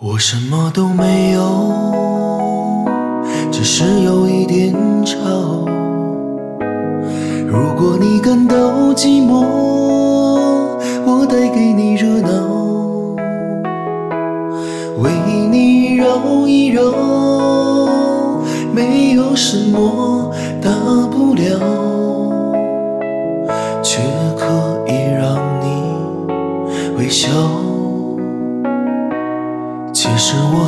我什么都没有，只是有一点吵。如果你感到寂寞，我带给你热闹，为你绕一绕，没有什么大不了，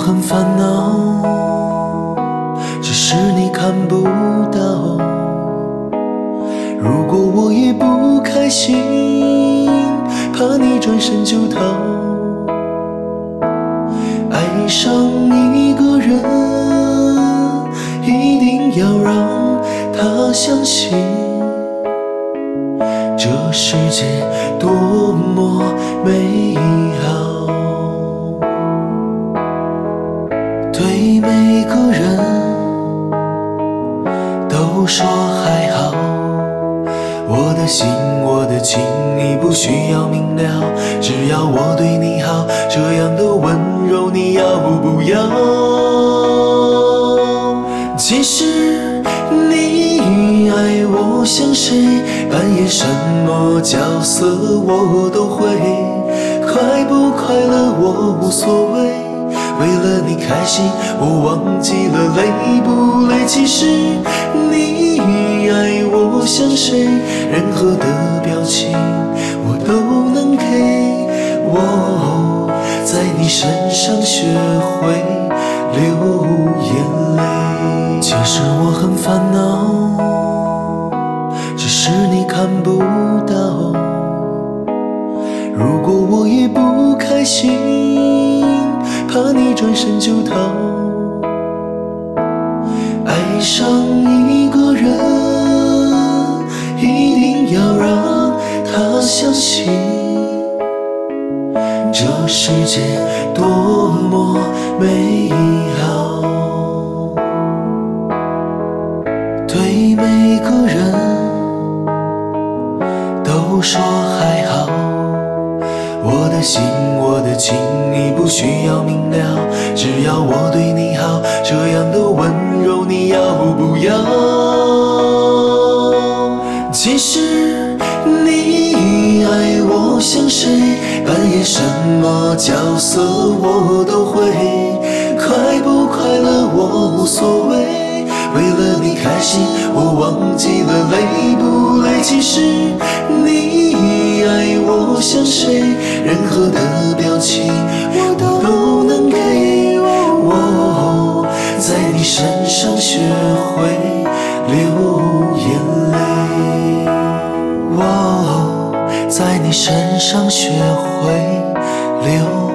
很烦恼，只是你看不到。如果我也不开心，怕你转身就逃。爱上一个人，一定要让他相信，这世界多么我的情，你不需要明了，只要我对你好，这样的温柔你要不要？其实你爱我像谁，扮演什么角色我都会，快不快乐我无所谓。为了你开心，我忘记了累不累。其实你爱我像谁，眼泪。其实我很烦恼，只是你看不到。如果我也不开心。怕你转身就逃，爱上一个人，一定要让他相信，这世界多么美好。对每个人都说还好。我的心，我的情，你不需要明了，只要我对你好，这样的温柔你要不要？其实你爱我像谁，扮演什么角色我都会，快不快乐我无所谓。为了你开心，我忘记了累不累。其实你爱我像谁，任何的表情我都能给。我在你身上学会在你身上学会流。